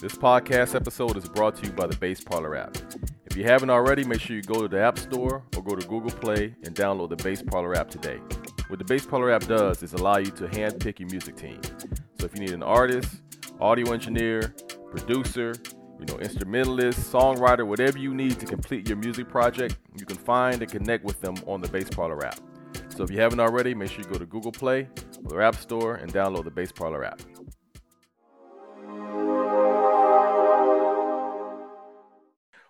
This podcast episode is brought to you by the Bass Parlor app. If you haven't already, make sure you go to the App Store or go to Google Play and download the Bass Parlor app today. What the Bass Parlor app does is allow you to handpick your music team. So if you need an artist, audio engineer, producer, you know, instrumentalist, songwriter, whatever you need to complete your music project, you can find and connect with them on the Bass Parlor app. So if you haven't already, make sure you go to Google Play or the App Store and download the Bass Parlor app.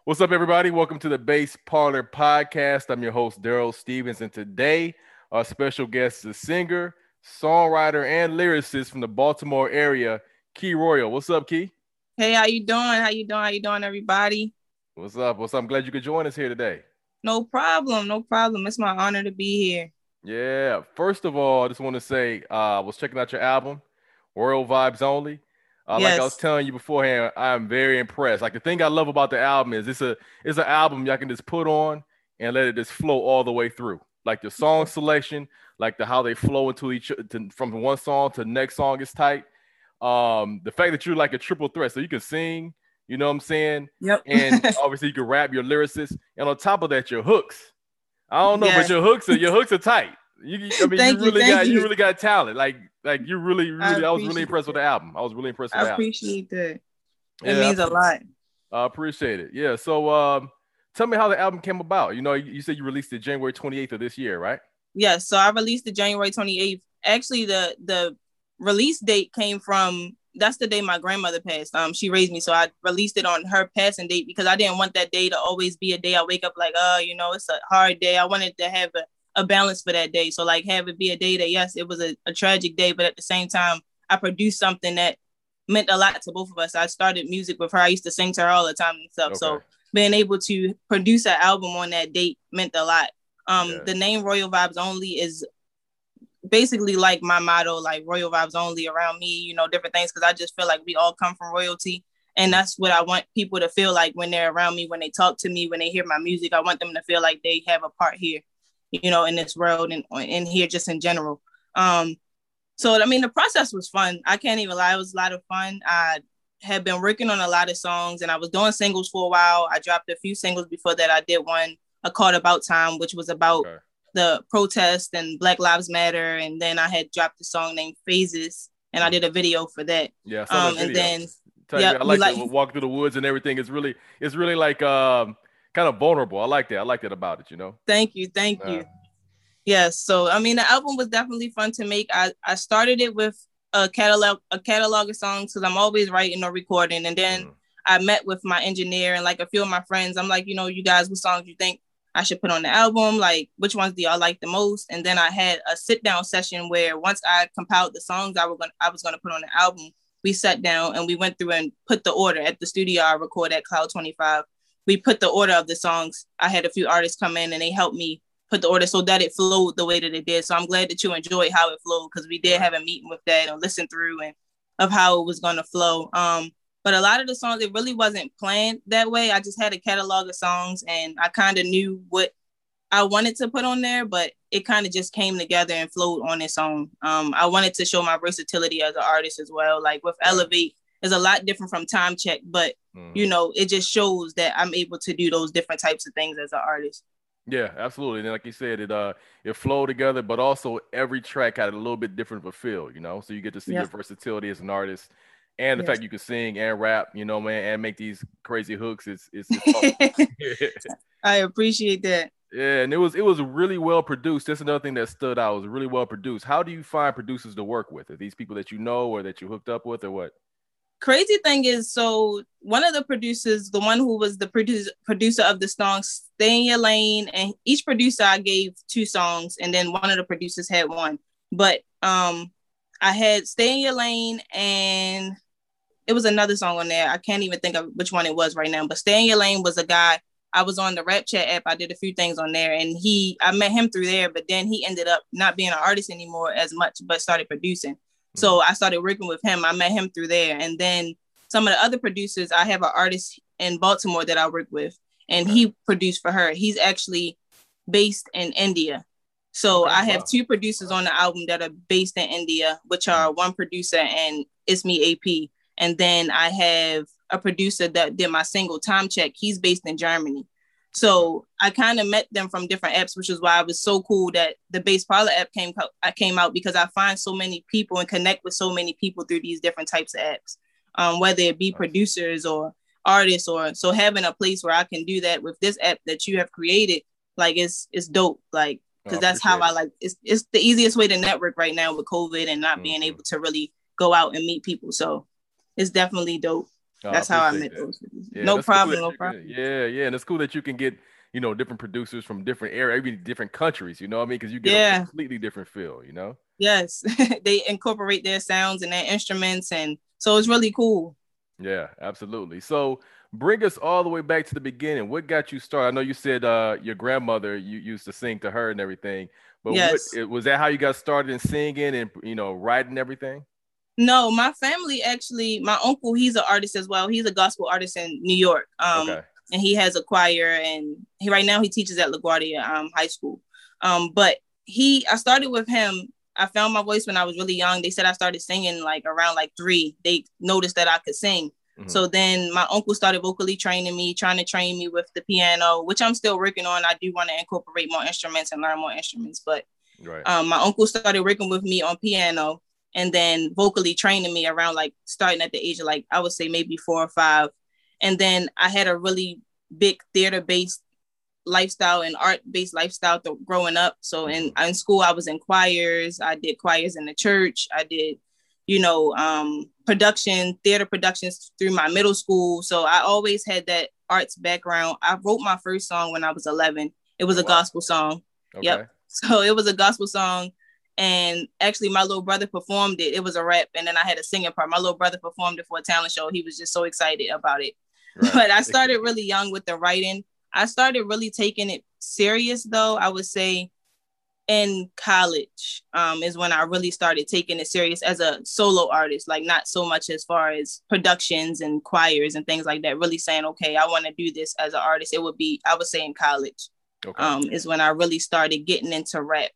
What's up, everybody? Welcome to the Bass Parlor Podcast. I'm your host, Daryl Stevens, and today our special guest is a singer, songwriter, and lyricist from the Baltimore area, Key Royal. What's up, Key? Hey, how you doing? How you doing? How you doing, everybody? What's up? What's up? I'm glad you could join us here today. No problem. No problem. It's my honor to be here. Yeah. First of all, I just want to say uh, I was checking out your album, Royal Vibes Only. Uh, yes. Like I was telling you beforehand, I'm very impressed. Like the thing I love about the album is it's a it's an album y'all can just put on and let it just flow all the way through. Like the song selection, like the how they flow into each to, from one song to the next song is tight. Um, the fact that you're like a triple threat, so you can sing, you know what I'm saying? Yep. and obviously you can rap your lyricist, and on top of that, your hooks. I don't know, but your hooks are your hooks are tight. You, I mean, you really got you. you. really got talent. Like, like you really, really. I, I was really impressed that. with the album. I was really impressed. With I appreciate that. It yeah, means a lot. I appreciate it. Yeah. So, um, tell me how the album came about. You know, you, you said you released it January 28th of this year, right? Yes. So I released it January 28th. Actually, the the release date came from that's the day my grandmother passed. Um, she raised me, so I released it on her passing date because I didn't want that day to always be a day I wake up like, oh, you know, it's a hard day. I wanted to have a a balance for that day. So like have it be a day that yes, it was a, a tragic day, but at the same time, I produced something that meant a lot to both of us. I started music with her. I used to sing to her all the time and stuff. Okay. So being able to produce an album on that date meant a lot. Um, yeah. the name Royal Vibes Only is basically like my motto, like Royal Vibes Only around me, you know, different things. Cause I just feel like we all come from royalty. And that's what I want people to feel like when they're around me, when they talk to me, when they hear my music. I want them to feel like they have a part here you know, in this world and in here just in general. Um, so I mean, the process was fun. I can't even lie; it was a lot of fun. I had been working on a lot of songs, and I was doing singles for a while. I dropped a few singles before that. I did one, "A Called About Time," which was about okay. the protest and Black Lives Matter, and then I had dropped a song named "Phases," and I did a video for that. Yeah, um, and then. yeah, I like, like to walk through the woods and everything. It's really, it's really like um, kind of vulnerable. I like that. I like that about it. You know. Thank you, thank uh, you. Yes, so I mean, the album was definitely fun to make. I I started it with a catalog a catalog of songs because I'm always writing or recording, and then mm. I met with my engineer and like a few of my friends. I'm like, you know, you guys, what songs you think I should put on the album? Like, which ones do y'all like the most? And then I had a sit down session where once I compiled the songs I was gonna I was gonna put on the album, we sat down and we went through and put the order at the studio I record at Cloud 25 we put the order of the songs. I had a few artists come in and they helped me put the order so that it flowed the way that it did. So I'm glad that you enjoyed how it flowed because we did have a meeting with that and listen through and of how it was going to flow. Um, but a lot of the songs it really wasn't planned that way. I just had a catalog of songs and I kind of knew what I wanted to put on there, but it kind of just came together and flowed on its own. Um, I wanted to show my versatility as an artist as well. Like with Elevate, is a lot different from time check, but mm. you know, it just shows that I'm able to do those different types of things as an artist. Yeah, absolutely. And like you said, it uh it flowed together, but also every track had a little bit different of a feel, you know. So you get to see your versatility as an artist and the yes. fact you can sing and rap, you know, man, and make these crazy hooks. It's it's, it's I appreciate that. Yeah, and it was it was really well produced. That's another thing that stood out. It was really well produced. How do you find producers to work with? Are these people that you know or that you hooked up with or what? Crazy thing is, so one of the producers, the one who was the producer producer of the song "Stay in Your Lane," and each producer I gave two songs, and then one of the producers had one. But um, I had "Stay in Your Lane" and it was another song on there. I can't even think of which one it was right now. But "Stay in Your Lane" was a guy. I was on the Rap Chat app. I did a few things on there, and he I met him through there. But then he ended up not being an artist anymore as much, but started producing. So mm. I started working with him. I met him through there. And then some of the other producers, I have an artist in Baltimore that I work with, and he produced for her. He's actually based in India. So okay, I have wow. two producers on the album that are based in India, which are mm. one producer and it's me AP. And then I have a producer that did my single time check. He's based in Germany. So I kind of met them from different apps, which is why it was so cool that the Bass Parlor app came I came out because I find so many people and connect with so many people through these different types of apps, um, whether it be producers or artists or so having a place where I can do that with this app that you have created, like it's it's dope. Like because that's how I like it's it's the easiest way to network right now with COVID and not mm-hmm. being able to really go out and meet people. So it's definitely dope. Oh, That's how I met that. those. Yeah, no problem, cool no problem. yeah, yeah, and it's cool that you can get you know different producers from different areas, even different countries. You know what I mean? Because you get yeah. a completely different feel. You know? Yes, they incorporate their sounds and their instruments, and so it's really cool. Yeah, absolutely. So bring us all the way back to the beginning. What got you started? I know you said uh, your grandmother you used to sing to her and everything, but yes. what, was that how you got started in singing and you know writing everything? No, my family actually, my uncle, he's an artist as well. He's a gospel artist in New York. Um, okay. and he has a choir and he right now he teaches at LaGuardia um, High School. Um, but he I started with him. I found my voice when I was really young. They said I started singing like around like three. They noticed that I could sing. Mm-hmm. So then my uncle started vocally training me, trying to train me with the piano, which I'm still working on. I do want to incorporate more instruments and learn more instruments, but right. um, my uncle started working with me on piano and then vocally training me around like starting at the age of like I would say maybe four or five. And then I had a really big theater based lifestyle and art based lifestyle th- growing up. So in in school I was in choirs. I did choirs in the church. I did, you know, um, production, theater productions through my middle school. So I always had that arts background. I wrote my first song when I was 11. It was a wow. gospel song. Okay. Yep. So it was a gospel song and actually my little brother performed it. It was a rap, and then I had a singing part. My little brother performed it for a talent show. He was just so excited about it. Right. But I started really young with the writing. I started really taking it serious though. I would say in college um, is when I really started taking it serious as a solo artist, like not so much as far as productions and choirs and things like that. Really saying, okay, I want to do this as an artist. It would be, I would say, in college okay. um, is when I really started getting into rap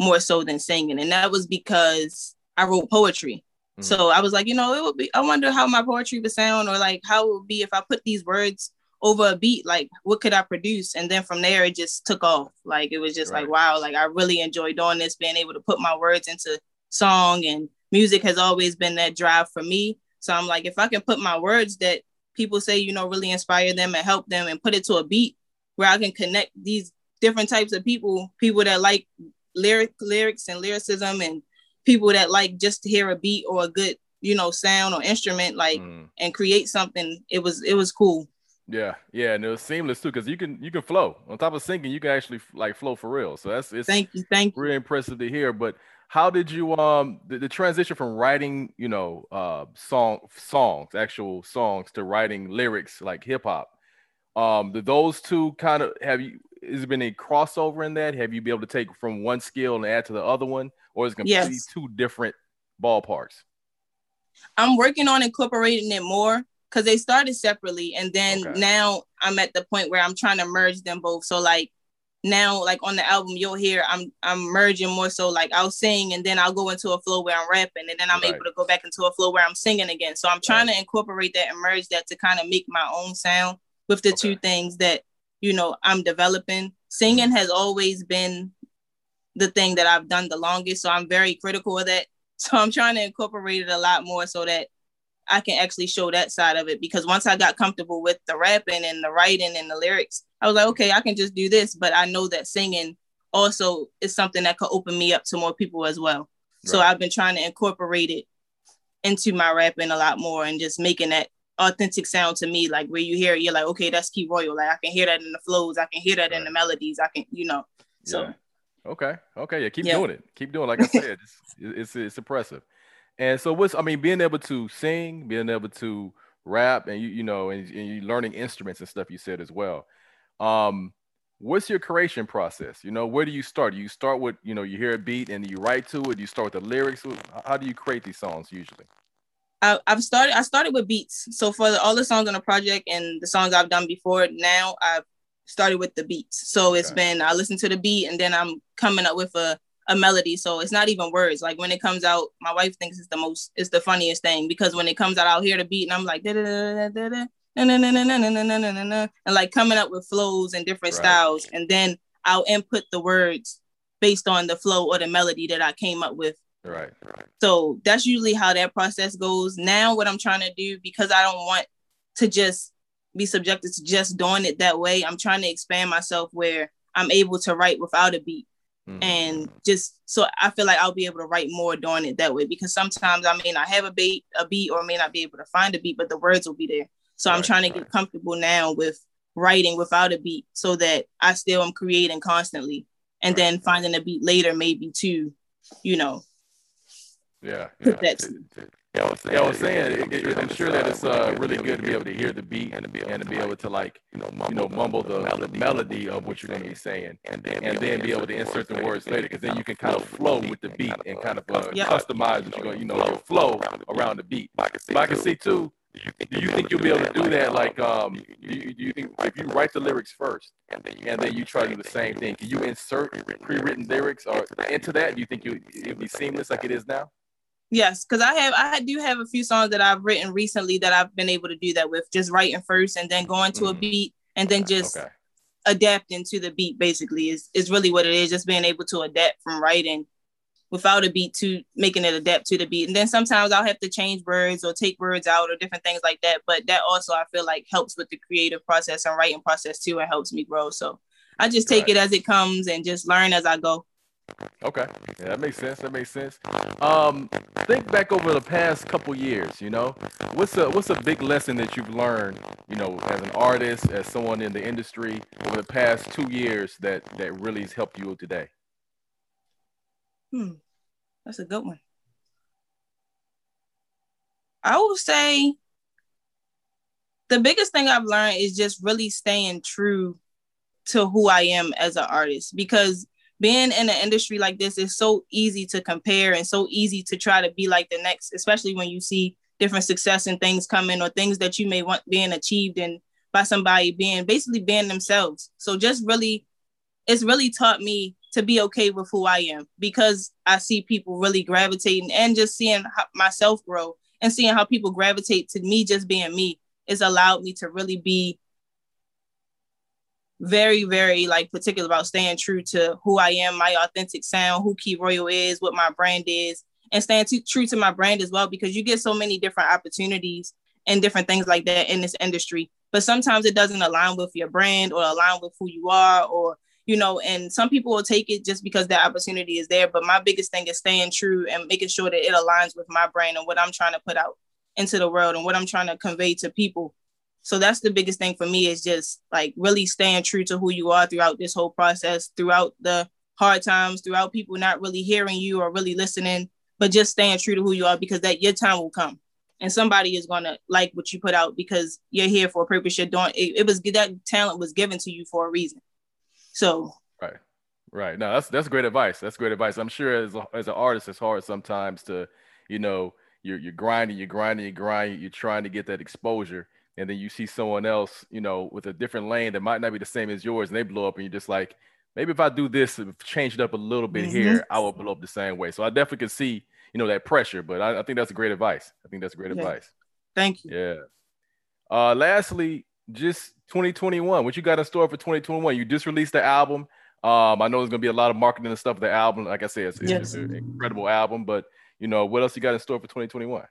more so than singing. And that was because I wrote poetry. Mm-hmm. So I was like, you know, it would be, I wonder how my poetry would sound or like how it would be if I put these words over a beat, like what could I produce? And then from there, it just took off. Like it was just right. like, wow, like I really enjoy doing this, being able to put my words into song and music has always been that drive for me. So I'm like, if I can put my words that people say, you know, really inspire them and help them and put it to a beat where I can connect these different types of people, people that like lyric lyrics and lyricism and people that like just to hear a beat or a good you know sound or instrument like mm. and create something it was it was cool. Yeah yeah and it was seamless too because you can you can flow. On top of singing you can actually like flow for real. So that's it's thank you thank you. really impressive to hear. But how did you um the, the transition from writing you know uh song songs actual songs to writing lyrics like hip-hop um did those two kind of have you has there been a crossover in that? Have you been able to take from one skill and add to the other one, or is it completely yes. two different ballparks? I'm working on incorporating it more because they started separately, and then okay. now I'm at the point where I'm trying to merge them both. So like now, like on the album, you'll hear I'm I'm merging more. So like I'll sing, and then I'll go into a flow where I'm rapping, and then I'm right. able to go back into a flow where I'm singing again. So I'm trying right. to incorporate that and merge that to kind of make my own sound with the okay. two things that you know i'm developing. Singing has always been the thing that i've done the longest so i'm very critical of that. So i'm trying to incorporate it a lot more so that i can actually show that side of it because once i got comfortable with the rapping and the writing and the lyrics i was like okay i can just do this but i know that singing also is something that could open me up to more people as well. Right. so i've been trying to incorporate it into my rapping a lot more and just making that authentic sound to me. Like where you hear it, you're like, okay, that's Key Royal. Like I can hear that in the flows. I can hear that right. in the melodies. I can, you know. So. Yeah. Okay. Okay. Yeah. Keep yeah. doing it. Keep doing. It. Like I said, it's, it's it's impressive. And so, what's I mean, being able to sing, being able to rap, and you you know, and, and you learning instruments and stuff. You said as well. Um, what's your creation process? You know, where do you start? Do you start with you know you hear a beat and you write to it? Do you start with the lyrics? How do you create these songs usually? I, have started. I started with beats. So for the, all the songs on the project and the songs I've done before, now I've started with the beats. So it's okay. been I listen to the beat and then I'm coming up with a a melody. So it's not even words. Like when it comes out, my wife thinks it's the most, it's the funniest thing because when it comes out, I'll hear the beat and I'm like, da da da da da and like coming up with flows and different right. styles. And then I'll input the words based on the flow or the melody that I came up with. Right. So that's usually how that process goes. Now, what I'm trying to do, because I don't want to just be subjected to just doing it that way, I'm trying to expand myself where I'm able to write without a beat. Mm-hmm. And just so I feel like I'll be able to write more doing it that way because sometimes I may not have a beat, a beat, or may not be able to find a beat, but the words will be there. So right, I'm trying to right. get comfortable now with writing without a beat so that I still am creating constantly and right. then finding a beat later maybe to, you know. Yeah. yeah. That's, yeah, I was saying, yeah, I was saying it, it, I'm sure that it's uh, really good to be able to hear the beat and to be able, and to, be able to like you know mumble, you know, mumble the, the melody of what you're going to be saying, and then and then be able to insert the words later, because then you can kind of flow with the beat and kind of uh, yep. customize what you're going, you know, your flow around the beat. But I can see too do you think, do you think you'll be able to do that? Like, um, do you, do you think if you write the lyrics first and then you, and then you try to do the same thing, can you insert pre-written lyrics or into that? Do you think you it'll be seamless like it is now? Yes, because I have I do have a few songs that I've written recently that I've been able to do that with, just writing first and then going to mm. a beat and then just okay. adapting to the beat. Basically, is is really what it is. Just being able to adapt from writing without a beat to making it adapt to the beat. And then sometimes I'll have to change words or take words out or different things like that. But that also I feel like helps with the creative process and writing process too and helps me grow. So I just take right. it as it comes and just learn as I go. Okay. Yeah, that makes sense. That makes sense. Um, think back over the past couple years, you know, what's a what's a big lesson that you've learned, you know, as an artist, as someone in the industry over the past two years that that really has helped you today? Hmm, that's a good one. I would say the biggest thing I've learned is just really staying true to who I am as an artist because being in an industry like this is so easy to compare and so easy to try to be like the next, especially when you see different success and things coming or things that you may want being achieved and by somebody being basically being themselves. So just really, it's really taught me to be okay with who I am because I see people really gravitating and just seeing myself grow and seeing how people gravitate to me just being me has allowed me to really be very, very like particular about staying true to who I am, my authentic sound, who Key Royal is, what my brand is, and staying t- true to my brand as well because you get so many different opportunities and different things like that in this industry. But sometimes it doesn't align with your brand or align with who you are or you know, and some people will take it just because the opportunity is there. But my biggest thing is staying true and making sure that it aligns with my brand and what I'm trying to put out into the world and what I'm trying to convey to people. So that's the biggest thing for me is just like really staying true to who you are throughout this whole process, throughout the hard times, throughout people not really hearing you or really listening, but just staying true to who you are because that your time will come and somebody is to like what you put out because you're here for a purpose. You're doing it, it was that talent was given to you for a reason. So right, right. No, that's that's great advice. That's great advice. I'm sure as a, as an artist, it's hard sometimes to, you know, you're you're grinding, you're grinding, you're grinding, you're trying to get that exposure, and then you see someone else, you know, with a different lane that might not be the same as yours, and they blow up, and you're just like, maybe if I do this, change it up a little bit mm-hmm. here, I will blow up the same way. So I definitely can see, you know, that pressure. But I, I think that's a great advice. I think that's great yeah. advice. Thank you. Yeah. Uh, lastly, just 2021. What you got in store for 2021? You just released the album. Um, I know there's gonna be a lot of marketing and stuff. The album, like I said, it's, yes. it's an incredible album. But you know, what else you got in store for 2021?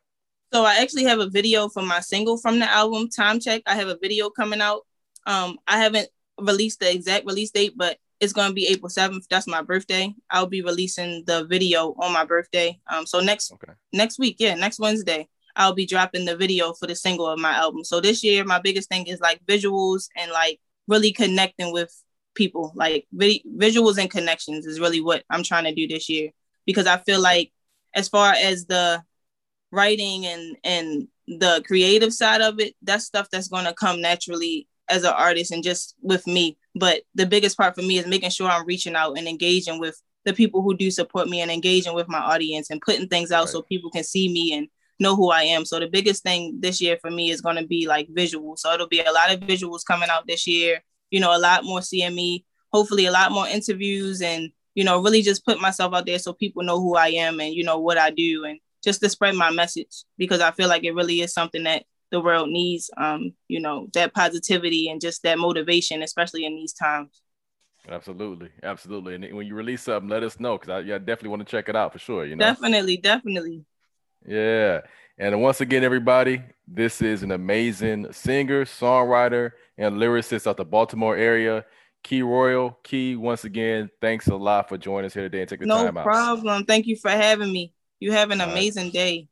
So I actually have a video for my single from the album, Time Check. I have a video coming out. Um, I haven't released the exact release date, but it's gonna be April 7th. That's my birthday. I'll be releasing the video on my birthday. Um, so next okay. next week, yeah, next Wednesday. I'll be dropping the video for the single of my album. So this year, my biggest thing is like visuals and like really connecting with people. Like vi- visuals and connections is really what I'm trying to do this year because I feel like as far as the writing and and the creative side of it, that's stuff that's going to come naturally as an artist and just with me. But the biggest part for me is making sure I'm reaching out and engaging with the people who do support me and engaging with my audience and putting things out right. so people can see me and know who I am. So the biggest thing this year for me is going to be like visuals. So it'll be a lot of visuals coming out this year. You know, a lot more CME. Hopefully, a lot more interviews and you know, really just put myself out there so people know who I am and, you know, what I do and just to spread my message because I feel like it really is something that the world needs, um, you know, that positivity and just that motivation, especially in these times. Absolutely, absolutely. And when you release something, let us know because I, yeah, definitely want to check it out for sure. You know, definitely, definitely. Yeah. And once again, everybody, this is an amazing singer, songwriter, and lyricist out the Baltimore area. Key Royal. Key, once again, thanks a lot for joining us here today and taking the no time out. No problem. Thank you for having me. You have an amazing day.